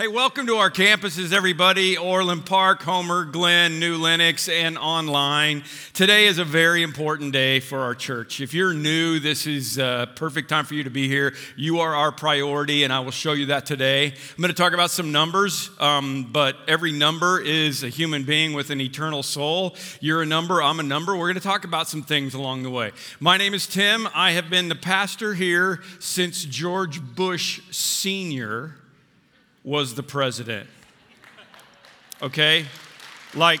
Hey, welcome to our campuses, everybody Orland Park, Homer, Glen, New Lenox, and online. Today is a very important day for our church. If you're new, this is a perfect time for you to be here. You are our priority, and I will show you that today. I'm going to talk about some numbers, um, but every number is a human being with an eternal soul. You're a number, I'm a number. We're going to talk about some things along the way. My name is Tim. I have been the pastor here since George Bush Sr was the president. Okay? Like,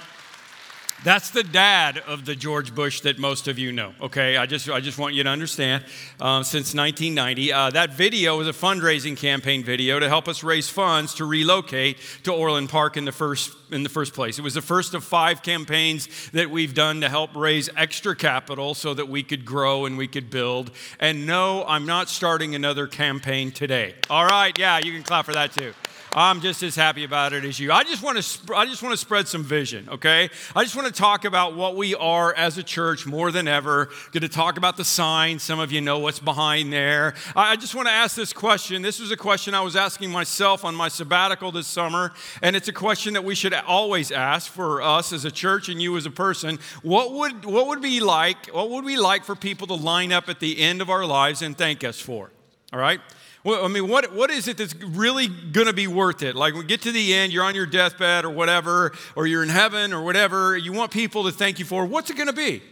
that's the dad of the George Bush that most of you know. Okay, I just I just want you to understand. Uh, since 1990, uh, that video was a fundraising campaign video to help us raise funds to relocate to Orland Park in the first in the first place. It was the first of five campaigns that we've done to help raise extra capital so that we could grow and we could build. And no, I'm not starting another campaign today. All right, yeah, you can clap for that too. I'm just as happy about it as you. I just want to sp- I just want to spread some vision, okay? I just want to talk about what we are as a church more than ever. Going to talk about the sign. Some of you know what's behind there. I just want to ask this question. This was a question I was asking myself on my sabbatical this summer, and it's a question that we should always ask for us as a church and you as a person. What would what would be like? What would we like for people to line up at the end of our lives and thank us for? All right? Well, I mean, what, what is it that's really going to be worth it? Like, we get to the end, you're on your deathbed or whatever, or you're in heaven or whatever, you want people to thank you for. What's it going to be?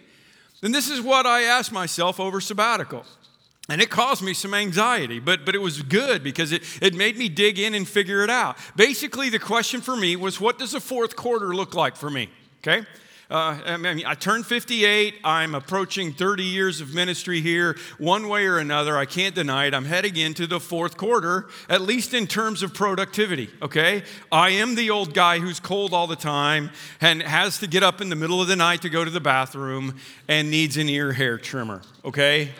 And this is what I asked myself over sabbatical. And it caused me some anxiety, but, but it was good because it, it made me dig in and figure it out. Basically, the question for me was what does the fourth quarter look like for me? Okay? Uh, I mean, I turned 58. I'm approaching 30 years of ministry here. One way or another, I can't deny it. I'm heading into the fourth quarter, at least in terms of productivity, okay? I am the old guy who's cold all the time and has to get up in the middle of the night to go to the bathroom and needs an ear hair trimmer, okay?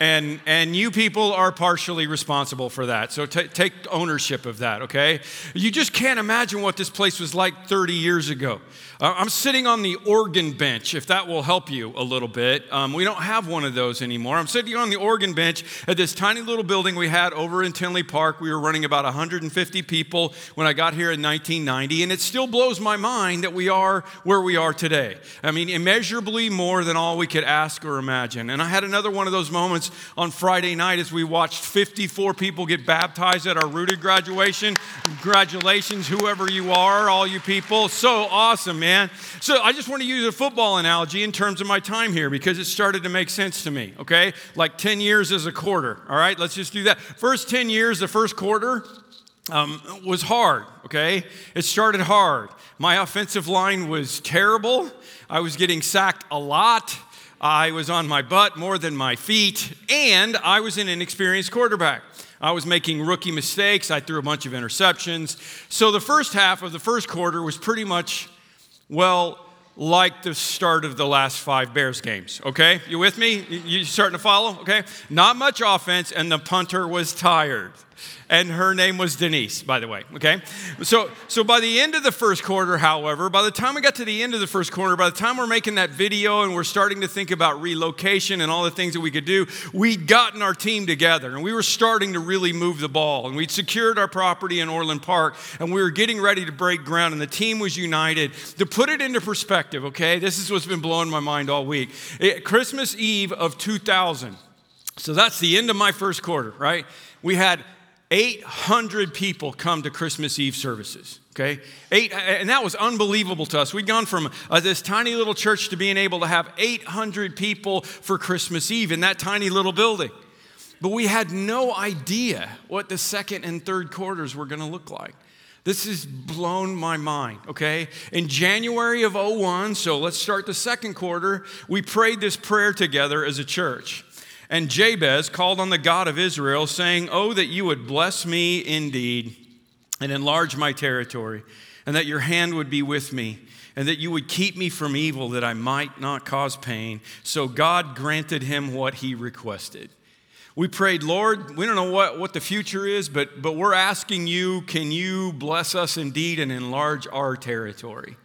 And and you people are partially responsible for that so t- take ownership of that okay you just can't imagine what this place was like 30 years ago uh, I'm sitting on the organ bench, if that will help you a little bit. Um, we don't have one of those anymore. I'm sitting on the organ bench at this tiny little building we had over in Tinley Park. We were running about 150 people when I got here in 1990, and it still blows my mind that we are where we are today. I mean, immeasurably more than all we could ask or imagine. And I had another one of those moments on Friday night as we watched 54 people get baptized at our rooted graduation. Congratulations, whoever you are, all you people. So awesome, man man. So I just want to use a football analogy in terms of my time here because it started to make sense to me, okay? Like 10 years is a quarter, all right? Let's just do that. First 10 years, the first quarter, um, was hard, okay? It started hard. My offensive line was terrible. I was getting sacked a lot. I was on my butt more than my feet, and I was an inexperienced quarterback. I was making rookie mistakes. I threw a bunch of interceptions. So the first half of the first quarter was pretty much well, like the start of the last five Bears games, okay? You with me? You starting to follow? Okay? Not much offense, and the punter was tired and her name was Denise, by the way. Okay, so so by the end of the first quarter, however, by the time we got to the end of the first quarter, by the time we're making that video and we're starting to think about relocation and all the things that we could do, we'd gotten our team together and we were starting to really move the ball and we'd secured our property in Orland Park and we were getting ready to break ground and the team was united. To put it into perspective, okay, this is what's been blowing my mind all week. It, Christmas Eve of 2000. So that's the end of my first quarter, right? We had 800 people come to Christmas Eve services. Okay, eight, and that was unbelievable to us. We'd gone from uh, this tiny little church to being able to have 800 people for Christmas Eve in that tiny little building. But we had no idea what the second and third quarters were going to look like. This has blown my mind, okay? In January of 01, so let's start the second quarter, we prayed this prayer together as a church. And Jabez called on the God of Israel, saying, Oh, that you would bless me indeed and enlarge my territory, and that your hand would be with me, and that you would keep me from evil, that I might not cause pain. So God granted him what he requested. We prayed, Lord, we don't know what, what the future is, but, but we're asking you, can you bless us indeed and enlarge our territory?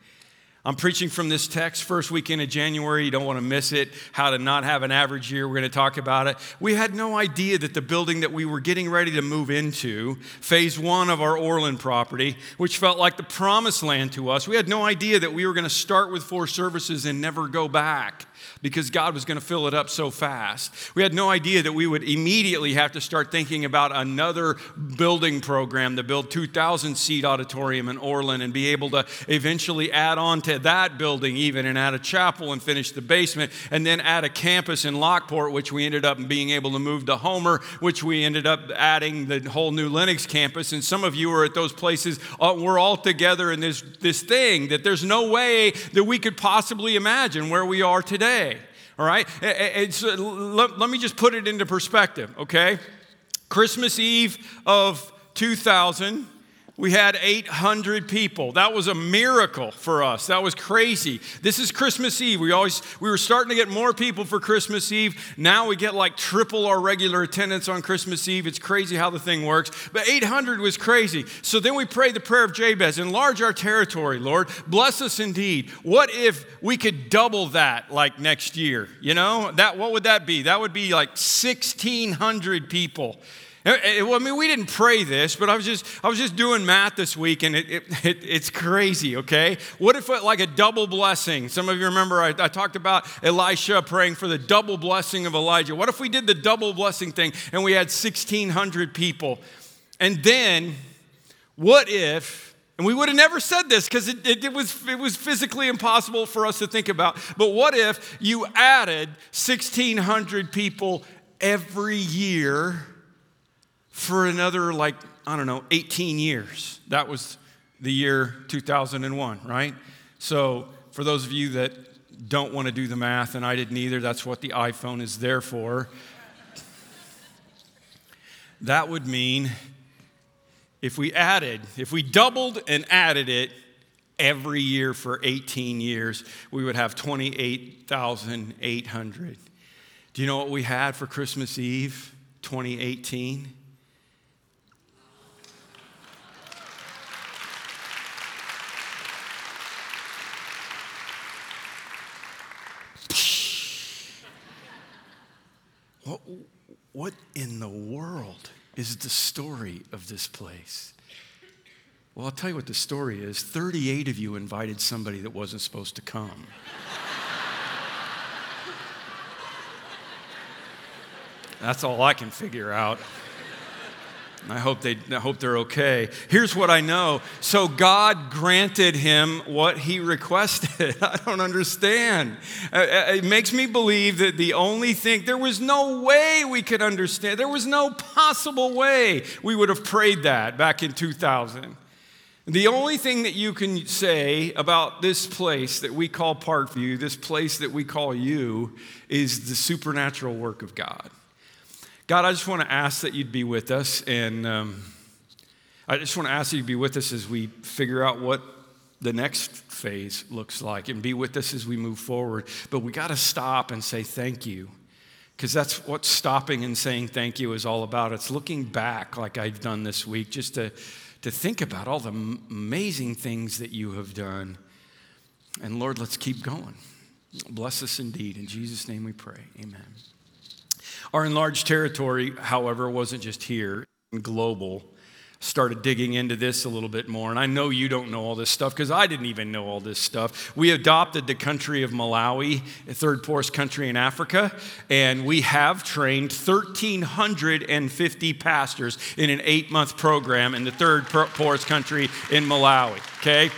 I'm preaching from this text first weekend of January. You don't want to miss it. How to not have an average year. We're going to talk about it. We had no idea that the building that we were getting ready to move into, phase one of our Orland property, which felt like the promised land to us, we had no idea that we were going to start with four services and never go back because God was going to fill it up so fast. We had no idea that we would immediately have to start thinking about another building program to build 2,000 seat auditorium in Orland and be able to eventually add on to that building even and add a chapel and finish the basement and then add a campus in Lockport, which we ended up being able to move to Homer, which we ended up adding the whole New Lenox campus. And some of you are at those places. Uh, we're all together in this, this thing that there's no way that we could possibly imagine where we are today. All right? It's, uh, let, let me just put it into perspective, okay? Christmas Eve of 2000, we had 800 people. That was a miracle for us. That was crazy. This is Christmas Eve. We always we were starting to get more people for Christmas Eve. Now we get like triple our regular attendance on Christmas Eve. It's crazy how the thing works. But 800 was crazy. So then we prayed the prayer of Jabez, enlarge our territory, Lord. Bless us indeed. What if we could double that like next year? You know? That what would that be? That would be like 1600 people. Eh, eh, well, I mean, we didn't pray this, but I was just, I was just doing math this week, and it, it, it, it's crazy, okay? What if, like a double blessing? Some of you remember I, I talked about Elisha praying for the double blessing of Elijah. What if we did the double blessing thing and we had 1,600 people? And then, what if, and we would have never said this because it, it, it, was, it was physically impossible for us to think about, but what if you added 1,600 people every year? For another, like, I don't know, 18 years. That was the year 2001, right? So, for those of you that don't want to do the math, and I didn't either, that's what the iPhone is there for. That would mean if we added, if we doubled and added it every year for 18 years, we would have 28,800. Do you know what we had for Christmas Eve 2018? What, what in the world is the story of this place? Well, I'll tell you what the story is 38 of you invited somebody that wasn't supposed to come. That's all I can figure out. I hope, they, I hope they're okay. Here's what I know. So God granted him what he requested. I don't understand. Uh, uh, it makes me believe that the only thing, there was no way we could understand. There was no possible way we would have prayed that back in 2000. The only thing that you can say about this place that we call Parkview, this place that we call you, is the supernatural work of God. God, I just want to ask that you'd be with us. And um, I just want to ask that you'd be with us as we figure out what the next phase looks like and be with us as we move forward. But we got to stop and say thank you because that's what stopping and saying thank you is all about. It's looking back, like I've done this week, just to, to think about all the amazing things that you have done. And Lord, let's keep going. Bless us indeed. In Jesus' name we pray. Amen. Our enlarged territory, however, wasn't just here, global. Started digging into this a little bit more, and I know you don't know all this stuff because I didn't even know all this stuff. We adopted the country of Malawi, the third poorest country in Africa, and we have trained 1,350 pastors in an eight month program in the third poorest country in Malawi, okay?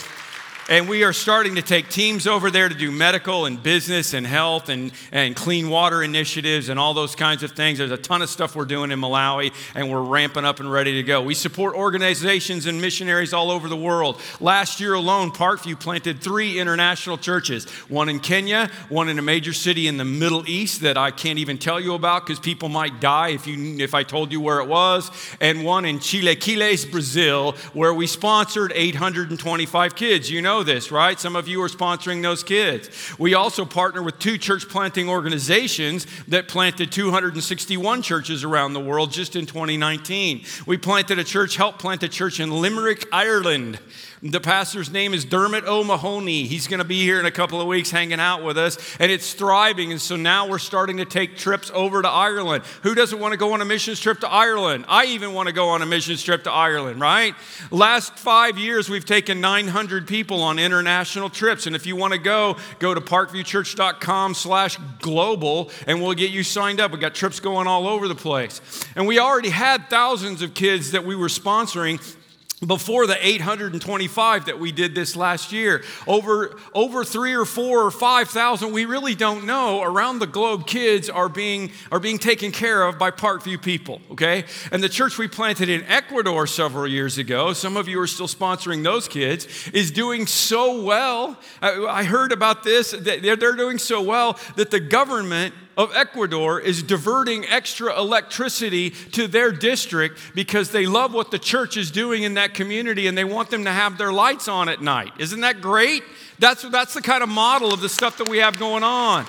And we are starting to take teams over there to do medical and business and health and, and clean water initiatives and all those kinds of things. There's a ton of stuff we're doing in Malawi, and we're ramping up and ready to go. We support organizations and missionaries all over the world. Last year alone, Parkview planted three international churches one in Kenya, one in a major city in the Middle East that I can't even tell you about because people might die if, you, if I told you where it was, and one in Chile, Quiles, Brazil, where we sponsored 825 kids. You know know this, right? Some of you are sponsoring those kids. We also partner with two church planting organizations that planted 261 churches around the world just in 2019. We planted a church, helped plant a church in Limerick, Ireland. The pastor's name is Dermot O'Mahony. He's going to be here in a couple of weeks hanging out with us, and it's thriving. And so now we're starting to take trips over to Ireland. Who doesn't want to go on a missions trip to Ireland? I even want to go on a missions trip to Ireland, right? Last five years, we've taken 900 people on international trips. And if you want to go, go to parkviewchurch.com slash global, and we'll get you signed up. We've got trips going all over the place. And we already had thousands of kids that we were sponsoring before the 825 that we did this last year. Over over 3 or 4 or 5000 we really don't know. Around the globe kids are being are being taken care of by parkview people okay? And the church we planted in ecuador several years ago some of you are still sponsoring those kids is doing so well. I, I heard about this they're, they're doing so well that the government of Ecuador is diverting extra electricity to their district because they love what the church is doing in that community and they want them to have their lights on at night. Isn't that great? That's, that's the kind of model of the stuff that we have going on.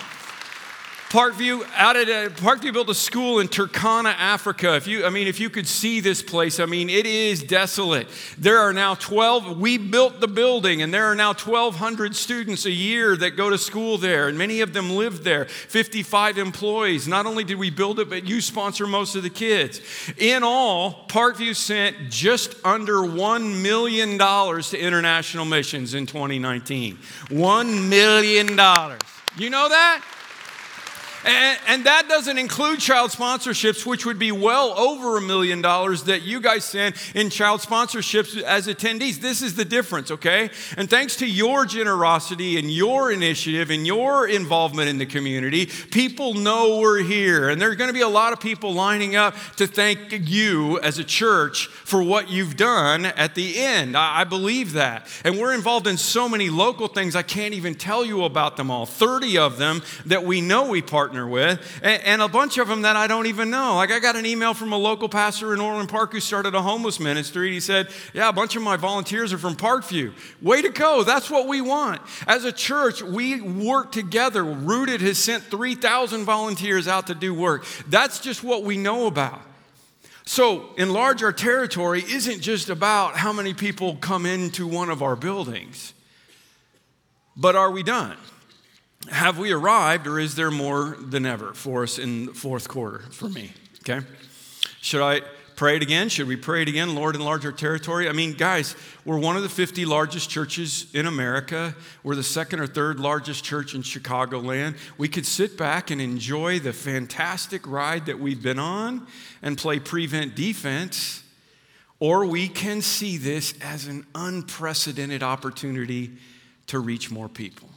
Parkview added a, uh, Parkview built a school in Turkana, Africa. If you, I mean, if you could see this place, I mean, it is desolate. There are now 12, we built the building, and there are now 1,200 students a year that go to school there, and many of them live there. 55 employees. Not only did we build it, but you sponsor most of the kids. In all, Parkview sent just under $1 million to international missions in 2019. $1 million. You know that? And, and, that doesn't include child sponsorships, which would be well over a million dollars that you guys send in child sponsorships as attendees. This is the difference, okay? And thanks to your generosity and your initiative and your involvement in the community, people know we're here. And there are going to be a lot of people lining up to thank you as a church for what you've done at the end. I, I believe that. And we're involved in so many local things, I can't even tell you about them all. 30 of them that we know we partner partner with, and, and, a bunch of them that I don't even know. Like I got an email from a local pastor in Orland Park who started a homeless ministry. and He said, Yeah, a bunch of my volunteers are from Parkview. Way to go. That's what we want. As a church, we work together. Rooted has sent 3,000 volunteers out to do work. That's just what we know about. So, enlarge our territory isn't just about how many people come into one of our buildings, but are we done? Have we arrived or is there more than ever for us in the fourth quarter for me? Okay? Should I pray it again? Should we pray it again? Lord, enlarge our territory. I mean, guys, we're one of the 50 largest churches in America. We're the second or third largest church in Chicagoland. We could sit back and enjoy the fantastic ride that we've been on and play prevent defense, or we can see this as an unprecedented opportunity to reach more people.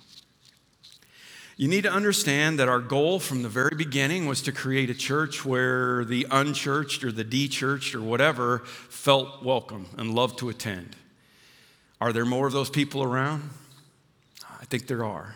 You need to understand that our goal from the very beginning was to create a church where the unchurched or the dechurched or whatever felt welcome and loved to attend. Are there more of those people around? I think there are.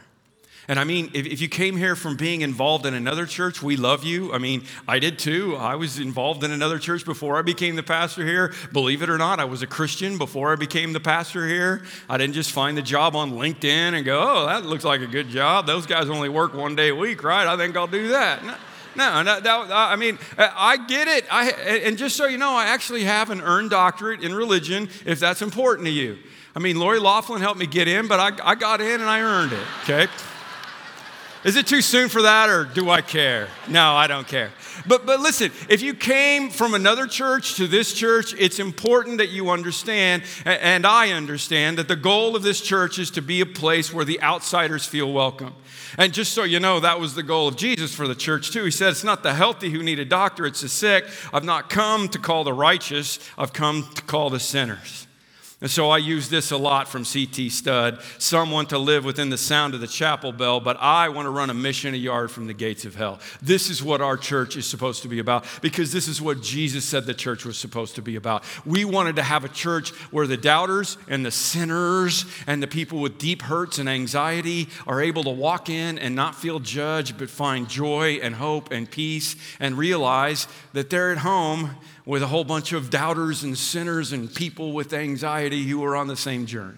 And I mean, if, if, you came here from being involved in another church, we love you. I mean, I did too. I was involved in another church before I became the pastor here. Believe it or not, I was a Christian before I became the pastor here. I didn't just find the job on LinkedIn and go, oh, that looks like a good job. Those guys only work one day a week, right? I think I'll do that. No. No, that, I mean, I get it. I, and just so you know, I actually have an earned doctorate in religion if that's important to you. I mean, Lori Loughlin helped me get in, but I, I got in and I earned it, okay? Is it too soon for that or do I care? No, I don't care. But, but listen, if you came from another church to this church, it's important that you understand, and I understand, that the goal of this church is to be a place where the outsiders feel welcome. And just so you know, that was the goal of Jesus for the church too. He said, It's not the healthy who need a doctor, it's the sick. I've not come to call the righteous, I've come to call the sinners. And so I use this a lot from CT Studd Some want to live within the sound of the chapel bell, but I want to run a mission a yard from the gates of hell. This is what our church is supposed to be about because this is what Jesus said the church was supposed to be about. We wanted to have a church where the doubters and the sinners and the people with deep hurts and anxiety are able to walk in and not feel judged, but find joy and hope and peace and realize that they're at home with a whole bunch of doubters and sinners and people with anxiety who are on the same journey.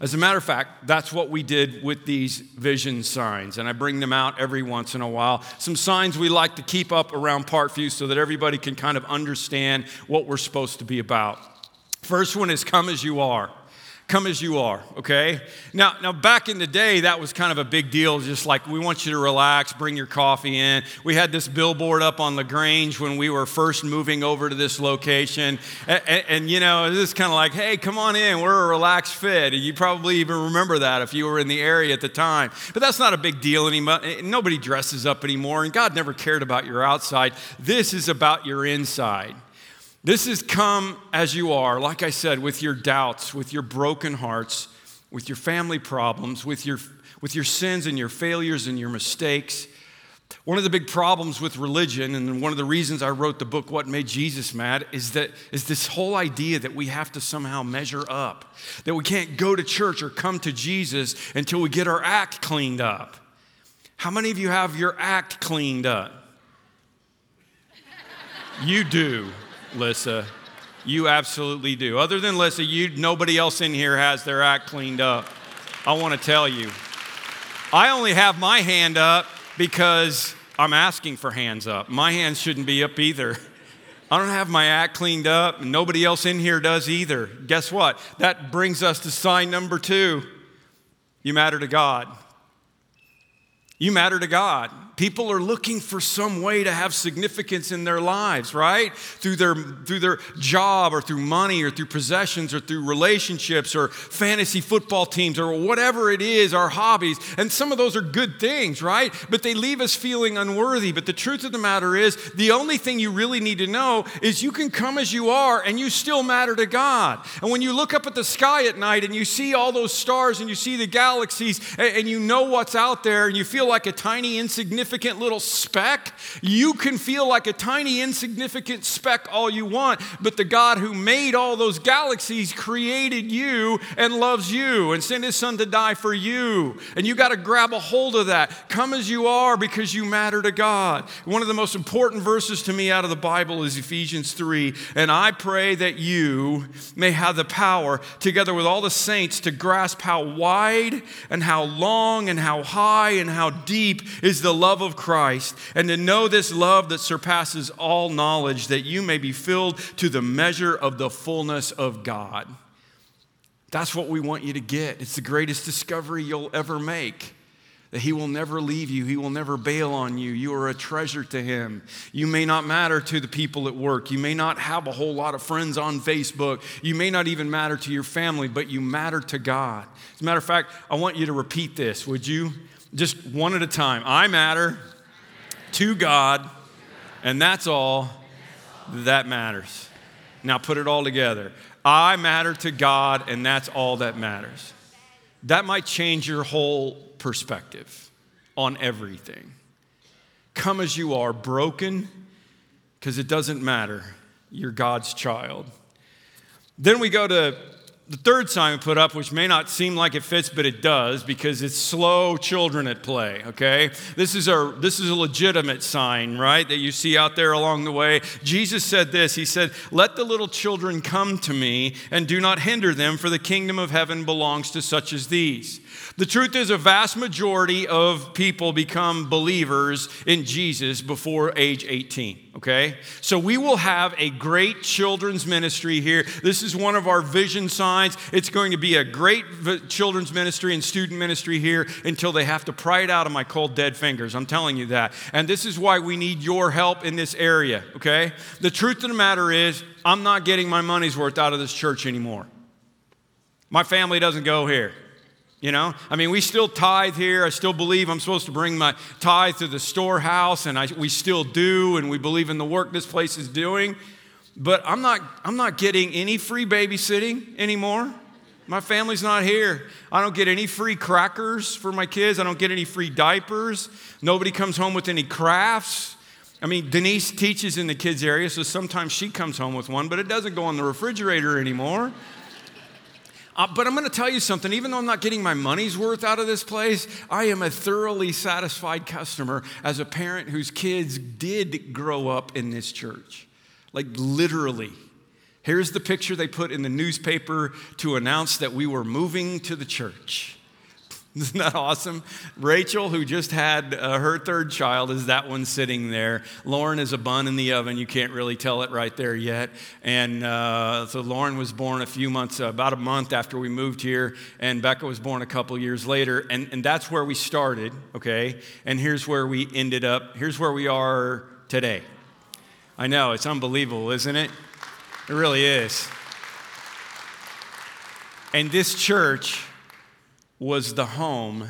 As a matter of fact, that's what we did with these vision signs, and I bring them out every once in a while. Some signs we like to keep up around Parkview so that everybody can kind of understand what we're supposed to be about. First one is come as you are come as you are, okay? Now, now back in the day, that was kind of a big deal, just like we want you to relax, bring your coffee in. We had this billboard up on LaGrange when we were first moving over to this location. And, and, and you know, it was kind of like, hey, come on in, we're a relaxed fit. And you probably even remember that if you were in the area at the time. But that's not a big deal anymore. Eh, nobody dresses up anymore, and God never cared about your outside. This is about your inside. This is come as you are, like I said, with your doubts, with your broken hearts, with your family problems, with your, with your sins and your failures and your mistakes. One of the big problems with religion, and one of the reasons I wrote the book, What Made Jesus Mad, is that is this whole idea that we have to somehow measure up, that we can't go to church or come to Jesus until we get our act cleaned up. How many of you have your act cleaned up? You do. Lissa. You absolutely do. Other than Lissa, you, nobody else in here has their act cleaned up. I want to tell you. I only have my hand up because I'm asking for hands up. My hands shouldn't be up either. I don't have my act cleaned up, and nobody else in here does either. Guess what? That brings us to sign number two you matter to God. You matter to God. People are looking for some way to have significance in their lives, right? Through their, through their job or through money or through possessions or through relationships or fantasy football teams or whatever it is, our hobbies. And some of those are good things, right? But they leave us feeling unworthy. But the truth of the matter is, the only thing you really need to know is you can come as you are and you still matter to God. And when you look up at the sky at night and you see all those stars and you see the galaxies and, and you know what's out there and you feel like a tiny, insignificant, insignificant little speck. You can feel like a tiny, insignificant speck all you want, but the God who made all those galaxies created you and loves you and sent his son to die for you. And you got to grab a hold of that. Come as you are because you matter to God. One of the most important verses to me out of the Bible is Ephesians 3. And I pray that you may have the power, together with all the saints, to grasp how wide and how long and how high and how deep is the love love of Christ and to know this love that surpasses all knowledge, that you may be filled to the measure of the fullness of God. That's what we want you to get. It's the greatest discovery you'll ever make. That he will never leave you. He will never bail on you. You are a treasure to him. You may not matter to the people at work. You may not have a whole lot of friends on Facebook. You may not even matter to your family, but you matter to God. As a matter of fact, I want you to repeat this, would you? Just one at a time. I matter to God, and that's all that matters. Now put it all together. I matter to God, and that's all that matters. That might change your whole perspective on everything. Come as you are, broken, because it doesn't matter. You're God's child. Then we go to the third sign we put up, which may not seem like it fits, but it does because it's slow children at play, okay? This is a, this is a legitimate sign, right, that you see out there along the way. Jesus said this He said, Let the little children come to me and do not hinder them, for the kingdom of heaven belongs to such as these. The truth is, a vast majority of people become believers in Jesus before age 18, okay? So we will have a great children's ministry here. This is one of our vision signs. It's going to be a great children's ministry and student ministry here until they have to pry it out of my cold, dead fingers. I'm telling you that. And this is why we need your help in this area, okay? The truth of the matter is, I'm not getting my money's worth out of this church anymore. My family doesn't go here. You know, I mean, we still tithe here. I still believe I'm supposed to bring my tithe to the storehouse, and I, we still do, and we believe in the work this place is doing. But I'm not, I'm not getting any free babysitting anymore. My family's not here. I don't get any free crackers for my kids. I don't get any free diapers. Nobody comes home with any crafts. I mean, Denise teaches in the kids' area, so sometimes she comes home with one, but it doesn't go in the refrigerator anymore. Uh, but I'm going to tell you something. Even though I'm not getting my money's worth out of this place, I am a thoroughly satisfied customer as a parent whose kids did grow up in this church. Like literally. Here's the picture they put in the newspaper to announce that we were moving to the church. Isn't that awesome? Rachel, who just had uh, her third child, is that one sitting there. Lauren is a bun in the oven. You can't really tell it right there yet. And uh, so Lauren was born a few months, uh, about a month after we moved here, and Becca was born a couple years later. And, and that's where we started, okay? And here's where we ended up. Here's where we are today. I know, it's unbelievable, isn't it? It really is. And this church was the home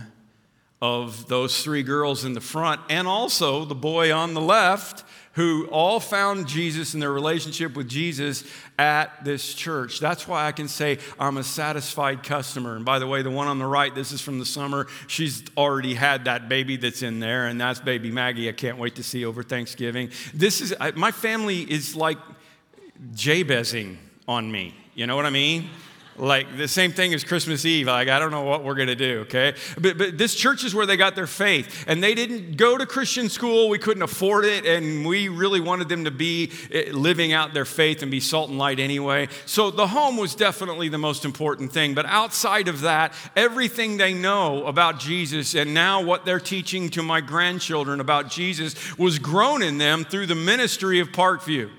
of those three girls in the front and also the boy on the left who all found Jesus and their relationship with Jesus at this church. That's why I can say I'm a satisfied customer. And by the way, the one on the right, this is from the summer. She's already had that baby that's in there, and that's baby Maggie. I can't wait to see over Thanksgiving. This is my family is like Jabezing on me. You know what I mean? Like the same thing as Christmas Eve. Like, I don't know what we're going to do, okay? But, but this church is where they got their faith. And they didn't go to Christian school. We couldn't afford it. And we really wanted them to be eh, living out their faith and be salt and light anyway. So the home was definitely the most important thing. But outside of that, everything they know about Jesus and now what they're teaching to my grandchildren about Jesus was grown in them through the ministry of Parkview.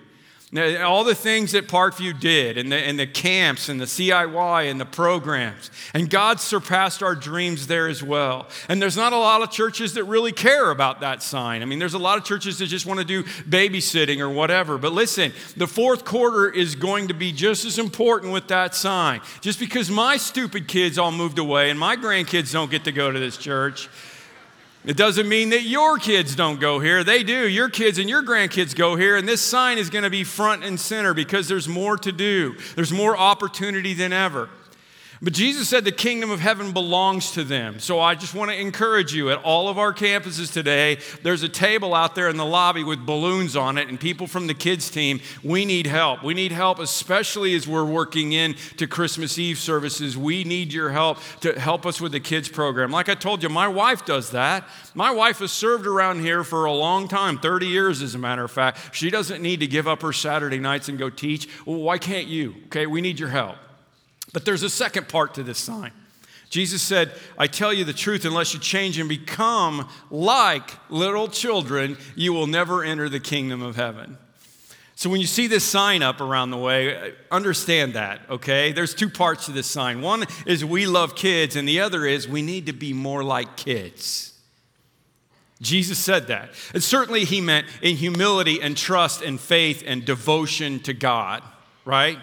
All the things that Parkview did, and the, and the camps, and the CIY, and the programs, and God surpassed our dreams there as well. And there's not a lot of churches that really care about that sign. I mean, there's a lot of churches that just want to do babysitting or whatever. But listen, the fourth quarter is going to be just as important with that sign. Just because my stupid kids all moved away and my grandkids don't get to go to this church, it doesn't mean that your kids don't go here. They do. Your kids and your grandkids go here, and this sign is going to be front and center because there's more to do. There's more opportunity than ever. But Jesus said the kingdom of heaven belongs to them. So I just want to encourage you at all of our campuses today, there's a table out there in the lobby with balloons on it, and people from the kids team, we need help. We need help, especially as we're working in to Christmas Eve services. We need your help to help us with the kids program. Like I told you, my wife does that. My wife has served around here for a long time, 30 years as a matter of fact. She doesn't need to give up her Saturday nights and go teach. Well, why can't you? Okay, we need your help. But there's a second part to this sign. Jesus said, I tell you the truth, unless you change and become like little children, you will never enter the kingdom of heaven. So when you see this sign up around the way, understand that, okay? There's two parts to this sign. One is we love kids, and the other is we need to be more like kids. Jesus said that. And certainly he meant in humility and trust and faith and devotion to God, right?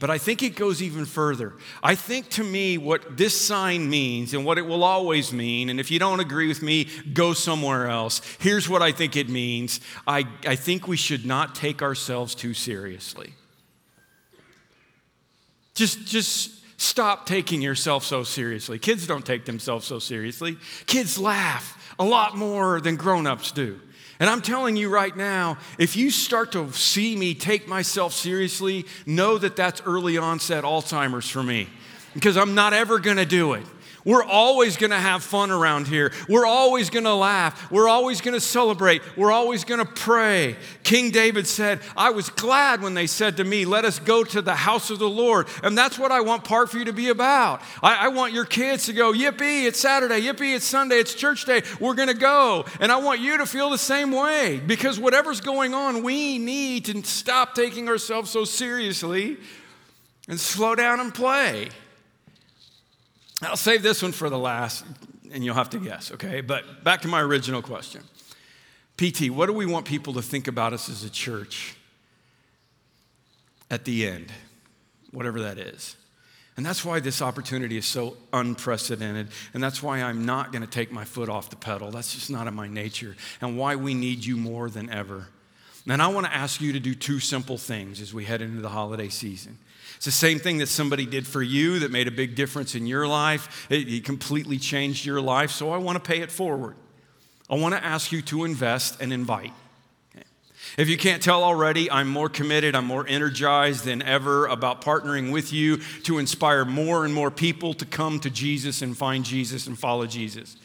But I think it goes even further. I think to me, what this sign means and what it will always mean, and if you don't agree with me, go somewhere else. Here's what I think it means I, I think we should not take ourselves too seriously. Just, just stop taking yourself so seriously. Kids don't take themselves so seriously, kids laugh a lot more than grown ups do. And I'm telling you right now, if you start to see me take myself seriously, know that that's early onset Alzheimer's for me because I'm not ever going to do it. We're always going to have fun around here. We're always going to laugh. We're always going to celebrate. We're always going to pray. King David said, I was glad when they said to me, Let us go to the house of the Lord. And that's what I want Parkview to be about. I, I want your kids to go, Yippee, it's Saturday. Yippee, it's Sunday. It's church day. We're going to go. And I want you to feel the same way because whatever's going on, we need to stop taking ourselves so seriously and slow down and play. I'll save this one for the last, and you'll have to guess, okay? But back to my original question PT, what do we want people to think about us as a church at the end, whatever that is? And that's why this opportunity is so unprecedented. And that's why I'm not going to take my foot off the pedal. That's just not in my nature. And why we need you more than ever. And I want to ask you to do two simple things as we head into the holiday season. It's the same thing that somebody did for you that made a big difference in your life. It, it completely changed your life, so I want to pay it forward. I want to ask you to invest and invite. If you can't tell already, I'm more committed, I'm more energized than ever about partnering with you to inspire more and more people to come to Jesus and find Jesus and follow Jesus.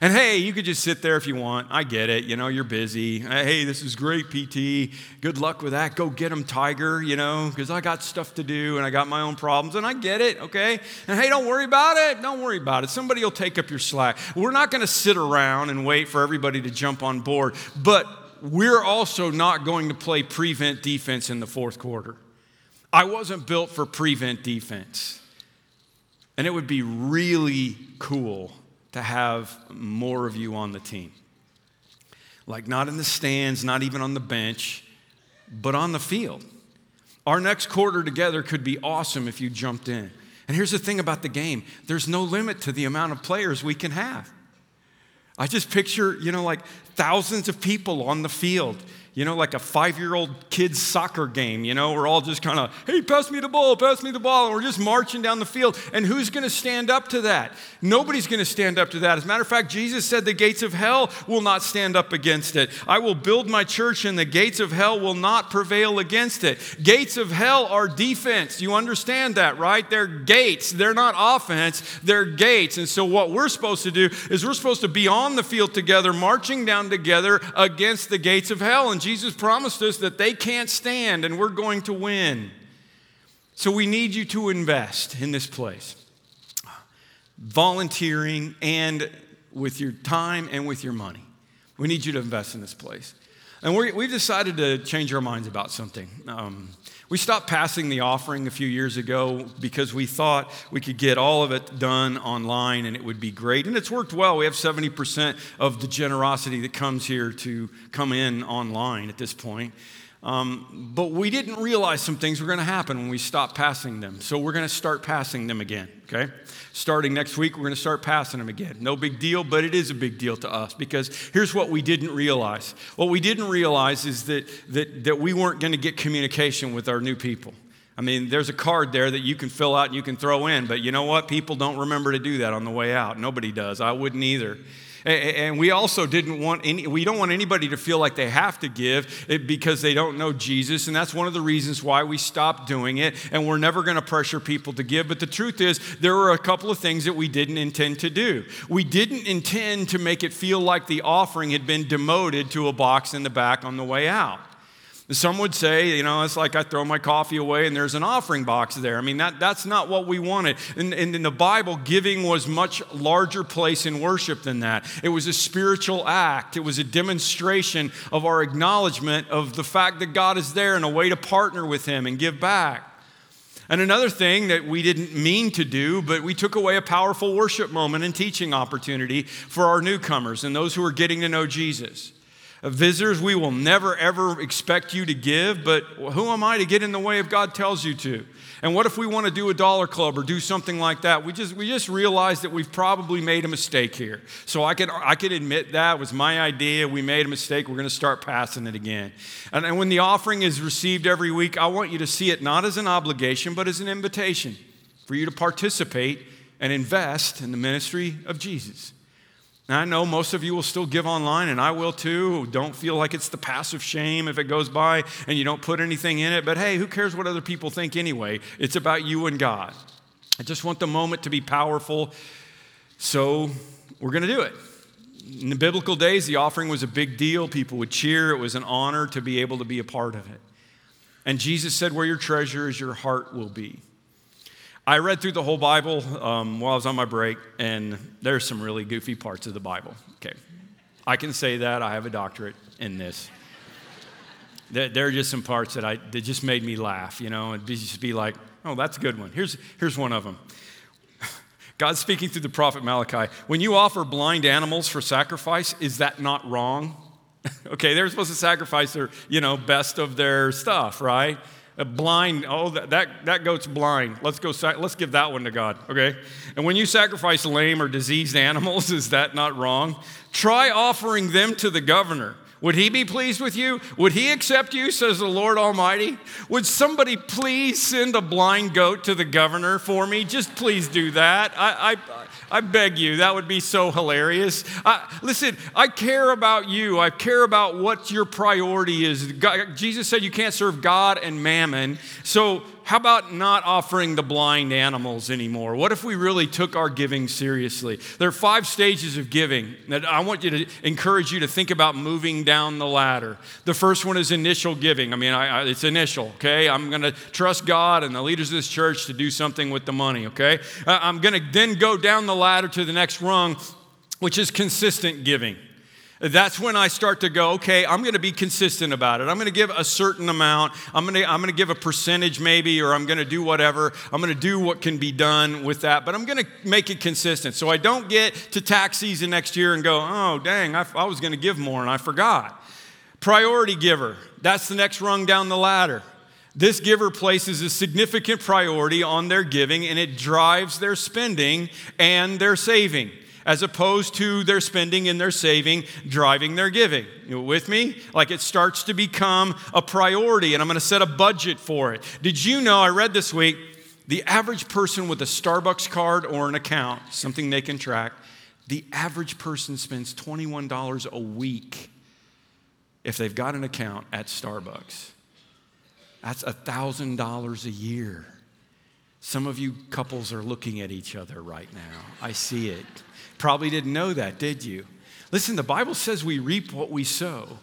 And hey, you could just sit there if you want. I get it. You know, you're busy. Uh, hey, this is great, PT. Good luck with that. Go get them, Tiger, you know, because I got stuff to do and I got my own problems. And I get it, okay? And hey, don't worry about it. Don't worry about it. Somebody will take up your slack. We're not going to sit around and wait for everybody to jump on board. But we're also not going to play prevent defense in the fourth quarter. I wasn't built for prevent defense. And it would be really cool to have more of you on the team. Like, not in the stands, not even on the bench, but on the field. Our next quarter together could be awesome if you jumped in. And here's the thing about the game there's no limit to the amount of players we can have. I just picture, you know, like thousands of people on the field you know, like a five year old kid's soccer game. You know, we're all just kind of, hey, pass me the ball, pass me the ball. And we're just marching down the field. And who's going to stand up to that? Nobody's going to stand up to that. As a matter of fact, Jesus said the gates of hell will not stand up against it. I will build my church, and the gates of hell will not prevail against it. Gates of hell are defense. You understand that, right? They're gates. They're not offense, they're gates. And so, what we're supposed to do is we're supposed to be on the field together, marching down together against the gates of hell. And Jesus promised us that they can't stand and we're going to win. So we need you to invest in this place. Volunteering and with your time and with your money. We need you to invest in this place. And we have decided to change our minds about something. Um, we stopped passing the offering a few years ago because we thought we could get all of it done online and it would be great. And it's worked well. We have 70% of the generosity that comes here to come in online at this point. Um, but we didn't realize some things were going to happen when we stopped passing them. So we're going to start passing them again, okay? Starting next week, we're going to start passing them again. No big deal, but it is a big deal to us because here's what we didn't realize. What we didn't realize is that, that, that we weren't going to get communication with our new people. I mean, there's a card there that you can fill out and you can throw in, but you know what? People don't remember to do that on the way out. Nobody does. I wouldn't either. And we also didn't want any, we don't want anybody to feel like they have to give eh, because they don't know Jesus. And that's one of the reasons why we stopped doing it. And we're never going to pressure people to give. But the truth is, there were a couple of things that we didn't intend to do. We didn't intend to make it feel like the offering had been demoted to a box in the back on the way out. Some would say, you know, it's like I throw my coffee away and there's an offering box there. I mean, that, that's not what we wanted. And, and in the Bible, giving was much larger place in worship than that. It was a spiritual act, it was a demonstration of our acknowledgement of the fact that God is there and a way to partner with Him and give back. And another thing that we didn't mean to do, but we took away a powerful worship moment and teaching opportunity for our newcomers and those who are getting to know Jesus. Visitors, we will never ever expect you to give, but who am I to get in the way if God tells you to? And what if we want to do a dollar club or do something like that? We just we just realized that we've probably made a mistake here. So I can I can admit that was my idea. We made a mistake. We're going to start passing it again. And, and when the offering is received every week, I want you to see it not as an obligation, but as an invitation for you to participate and invest in the ministry of Jesus. I know most of you will still give online, and I will too. Don't feel like it's the passive shame if it goes by and you don't put anything in it. But hey, who cares what other people think anyway? It's about you and God. I just want the moment to be powerful, so we're going to do it. In the biblical days, the offering was a big deal. People would cheer. It was an honor to be able to be a part of it. And Jesus said, Where your treasure is, your heart will be. I read through the whole Bible um, while I was on my break, and there's some really goofy parts of the Bible. Okay. I can say that. I have a doctorate in this. there are just some parts that, I, that just made me laugh, you know, and just be like, oh, that's a good one. Here's, here's one of them. God speaking through the prophet Malachi. When you offer blind animals for sacrifice, is that not wrong? okay, they're supposed to sacrifice their, you know, best of their stuff, right? A blind, oh, that, that, that goat's blind. Let's go, let's give that one to God, okay? And when you sacrifice lame or diseased animals, is that not wrong? Try offering them to the governor. Would he be pleased with you? Would he accept you, says the Lord Almighty? Would somebody please send a blind goat to the governor for me? Just please do that. I, I, I beg you, that would be so hilarious. I, listen, I care about you. I care about what your priority is. God, Jesus said you can't serve God and mammon. So how about not offering the blind animals anymore? What if we really took our giving seriously? There are five stages of giving that I want you to encourage you to think about moving down the ladder. The first one is initial giving. I mean, I, I, it's initial, okay? I'm going to trust God and the leaders of this church to do something with the money, okay? Uh, I'm going to then go down the ladder to the next rung, which is consistent giving that's when I start to go, okay, I'm going to be consistent about it. I'm going to give a certain amount. I'm going to, I'm going to give a percentage maybe, or I'm going to do whatever. I'm going to do what can be done with that, but I'm going to make it consistent. So I don't get to tax season next year and go, oh, dang, I, I was going to give more and I forgot. Priority giver, that's the next rung down the ladder. This giver places a significant priority on their giving and it drives their spending and their saving as opposed to their spending and their saving driving their giving. You with me? Like it starts to become a priority, and I'm going to set a budget for it. Did you know? I read this week the average person with a Starbucks card or an account, something they can track, the average person spends $21 a week if they've got an account at Starbucks. That's $1,000 a year. Some of you couples are looking at each other right now. I see it. Probably didn't know that, did you? Listen, the Bible says we reap what we sow.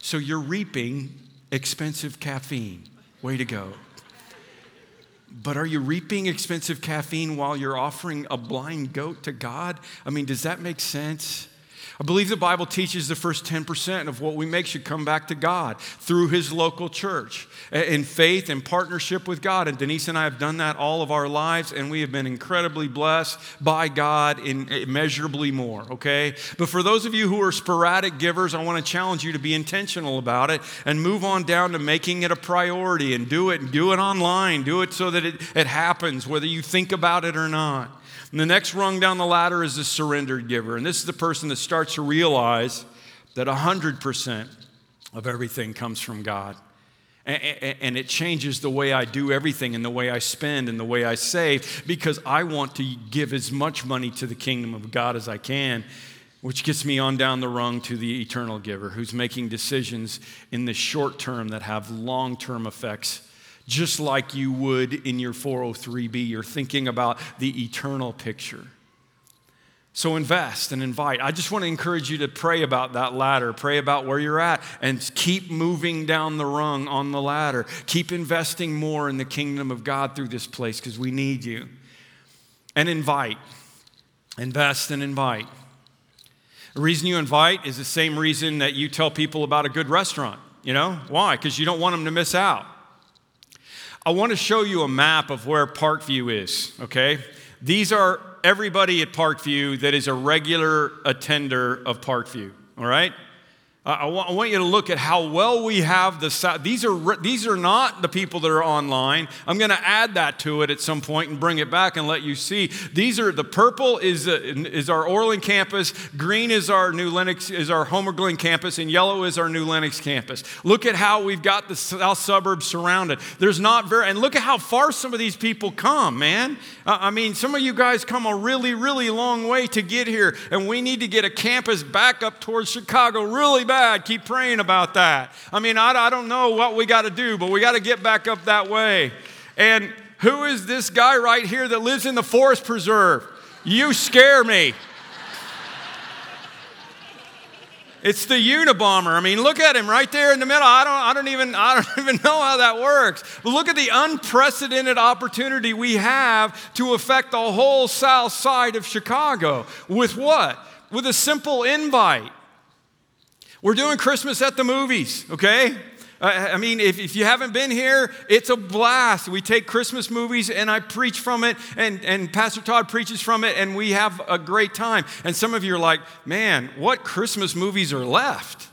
So you're reaping expensive caffeine. Way to go. But are you reaping expensive caffeine while you're offering a blind goat to God? I mean, does that make sense? I believe the Bible teaches the first 10% of what we make should come back to God through His local church in faith and partnership with God. And Denise and I have done that all of our lives, and we have been incredibly blessed by God in immeasurably more, okay? But for those of you who are sporadic givers, I want to challenge you to be intentional about it and move on down to making it a priority and do it and do it online. Do it so that it, it happens, whether you think about it or not. And the next rung down the ladder is the surrendered giver. And this is the person that starts to realize that 100% of everything comes from God. And it changes the way I do everything and the way I spend and the way I save because I want to give as much money to the kingdom of God as I can, which gets me on down the rung to the eternal giver who's making decisions in the short term that have long term effects just like you would in your 403B. You're thinking about the eternal picture. So invest and invite. I just want to encourage you to pray about that ladder, pray about where you're at, and keep moving down the rung on the ladder. Keep investing more in the kingdom of God through this place because we need you. And invite. Invest and invite. The reason you invite is the same reason that you tell people about a good restaurant. You know? Why? Because you don't want them to miss out. I want to show you a map of where Parkview is, okay? These are everybody at Parkview that is a regular attender of Parkview, all right? I, want you to look at how well we have the these are these are not the people that are online. I'm going to add that to it at some point and bring it back and let you see. These are the purple is uh, is our Orland campus, green is our New Lenox is our Homer Glen campus, and yellow is our New Lenox campus. Look at how we've got the south suburbs surrounded. There's not very and look at how far some of these people come, man. I mean, some of you guys come a really really long way to get here, and we need to get a campus back up towards Chicago really bad. Keep praying about that. I mean, I, I don't know what we got to do, but we got to get back up that way. And who is this guy right here that lives in the forest preserve? You scare me. It's the Unabomber. I mean, look at him right there in the middle. I don't, I don't even, I don't even know how that works. But look at the unprecedented opportunity we have to affect the whole south side of Chicago. With what? With a simple invite. We're doing Christmas at the movies, okay? I mean, if, if you haven't been here, it's a blast. We take Christmas movies and I preach from it, and, and Pastor Todd preaches from it, and we have a great time. And some of you are like, man, what Christmas movies are left?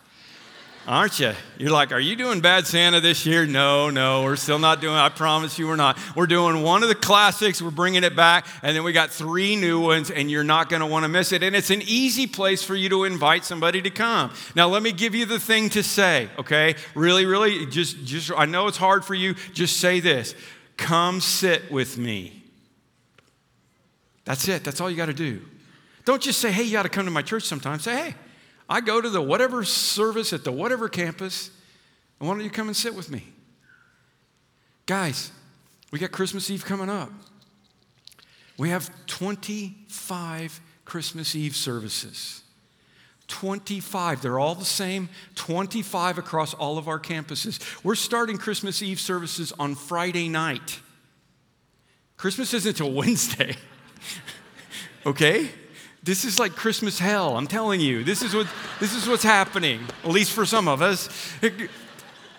Aren't you? You're like, are you doing Bad Santa this year? No, no, we're still not doing I promise you we're not. We're doing one of the classics, we're bringing it back, and then we got three new ones, and you're not going to want to miss it. And it's an easy place for you to invite somebody to come. Now, let me give you the thing to say, okay? Really, really, just, just I know it's hard for you. Just say this come sit with me. That's it. That's all you got to do. Don't just say, hey, you got to come to my church sometime. Say, hey, I go to the whatever service at the whatever campus, and why don't you come and sit with me? Guys, We got Christmas Eve coming up. We have 25 Christmas Eve services. 25. They're all the same, 25 across all of our campuses. We're starting Christmas Eve services on Friday night. Christmas isn't until Wednesday. okay? This is like Christmas hell, I'm telling you. This is, what, this is what's happening, at least for some of us.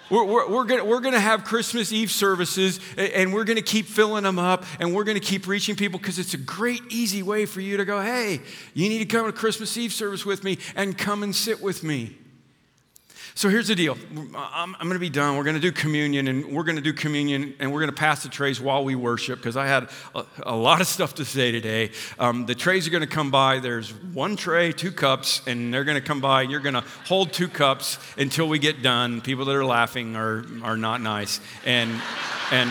We're, we're, we're going we're gonna have Christmas Eve services and we're going to keep filling them up and we're going to keep reaching people because it's a great, easy way for you to go, hey, you need to come to Christmas Eve service with me and come and sit with me. So here's the deal. I'm, I'm going to be done. We're going to do communion, and we're going to do communion, and we're going to pass the trays while we worship because I had a, a, lot of stuff to say today. Um, the trays are going to come by. There's one tray, two cups, and they're going to come by, you're going to hold two cups until we get done. People that are laughing are, are not nice. And, and,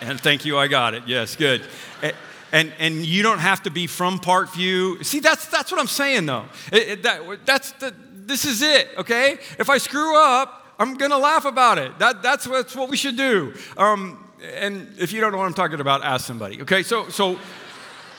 and thank you, I got it. Yes, good. And, and you don't have to be from Parkview. See, that's, that's what I'm saying, though. It, it, that, that's the, this is it, okay? If I screw up, I'm gonna laugh about it. That, that's, what, that's what we should do. Um, and if you don't know what I'm talking about, ask somebody, okay? So, so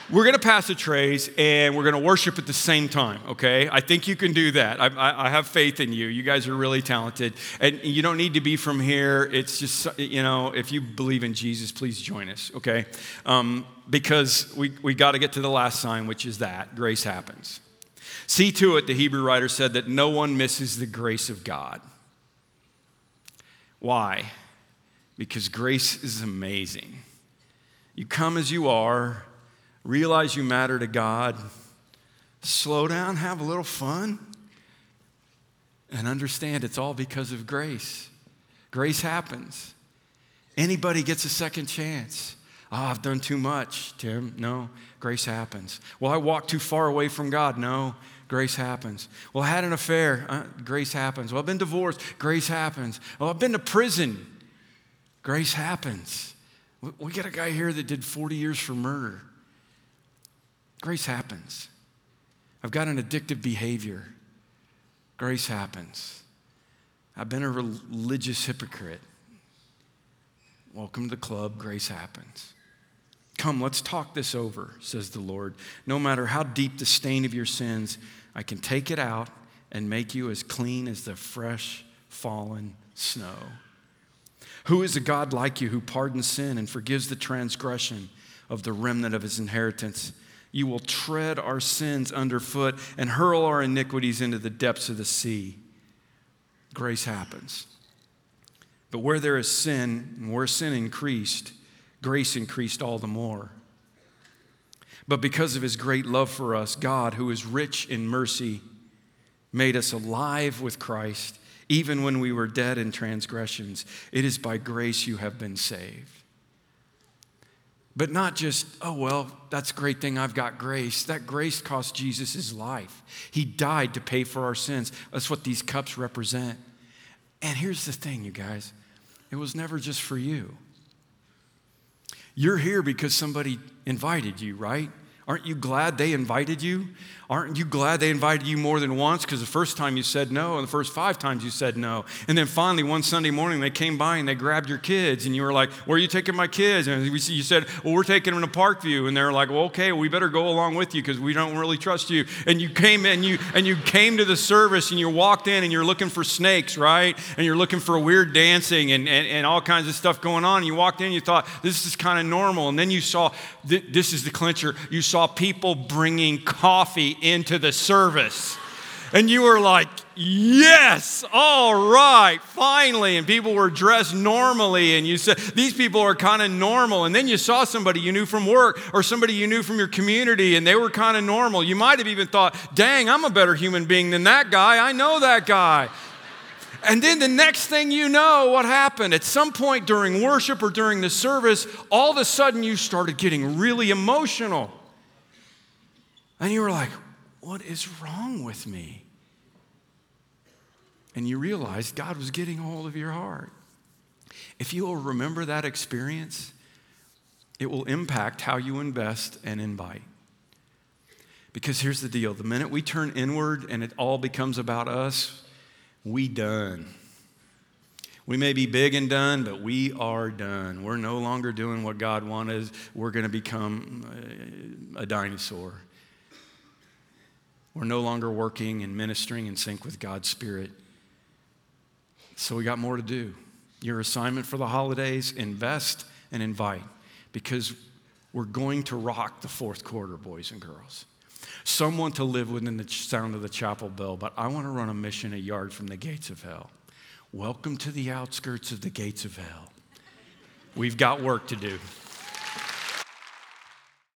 we're gonna pass the trays and we're gonna worship at the same time, okay? I think you can do that. I, I, I have faith in you. You guys are really talented. And you don't need to be from here. It's just, you know, if you believe in Jesus, please join us, okay? Um, because we, we gotta get to the last sign, which is that grace happens. See to it, the Hebrew writer said, that no one misses the grace of God. Why? Because grace is amazing. You come as you are, realize you matter to God, slow down, have a little fun, and understand it's all because of grace. Grace happens. Anybody gets a second chance. Oh, I've done too much, Tim. No, grace happens. Well, I walked too far away from God. No, grace happens. Well, I had an affair, uh, grace happens. Well, I've been divorced, grace happens. Well, I've been to prison, grace happens. We, we got a guy here that did 40 years for murder. Grace happens. I've got an addictive behavior. Grace happens. I've been a religious hypocrite. Welcome to the club. Grace happens. Come, let's talk this over, says the Lord. No matter how deep the stain of your sins, I can take it out and make you as clean as the fresh fallen snow. Who is a God like you who pardons sin and forgives the transgression of the remnant of his inheritance? You will tread our sins underfoot and hurl our iniquities into the depths of the sea. Grace happens. But where there is sin, and where sin increased, grace increased all the more. But because of his great love for us, God, who is rich in mercy, made us alive with Christ, even when we were dead in transgressions. It is by grace you have been saved. But not just, oh, well, that's a great thing, I've got grace. That grace cost Jesus his life. He died to pay for our sins. That's what these cups represent. And here's the thing, you guys it was never just for you. You're here because somebody invited you, right? Aren't you glad they invited you? Aren't you glad they invited you more than once? Because the first time you said no, and the first five times you said no. And then finally, one Sunday morning, they came by and they grabbed your kids, and you were like, Where are you taking my kids? And you said, Well, we're taking them to Parkview. And they're like, Well, okay, we better go along with you because we don't really trust you. And you came in, you, and you came to the service, and you walked in, and you're looking for snakes, right? And you're looking for weird dancing and, and, and all kinds of stuff going on. And you walked in, you thought, This is kind of normal. And then you saw, This is the clincher, you saw people bringing into the service. And you were like, yes, all right, finally. And people were dressed normally. And you said, these people are kind of normal. And then you saw somebody you knew from work or somebody you knew from your community, and they were kind of normal. You might have even thought, dang, I'm a better human being than that guy. I know that guy. And then the next thing you know, what happened? At some point during worship or during the service, all of a sudden you started getting really emotional. And you were like, what is wrong with me? And you realized God was getting a hold of your heart. If you will remember that experience, it will impact how you invest and invite. Because here's the deal the minute we turn inward and it all becomes about us, we done. We may be big and done, but we are done. We're no longer doing what God wanted. We're going to become a dinosaur. We're no longer working and ministering in sync with God's Spirit. So we got more to do. Your assignment for the holidays invest and invite because we're going to rock the fourth quarter, boys and girls. Some want to live within the sound of the chapel bell, but I want to run a mission a yard from the gates of hell. Welcome to the outskirts of the gates of hell. We've got work to do.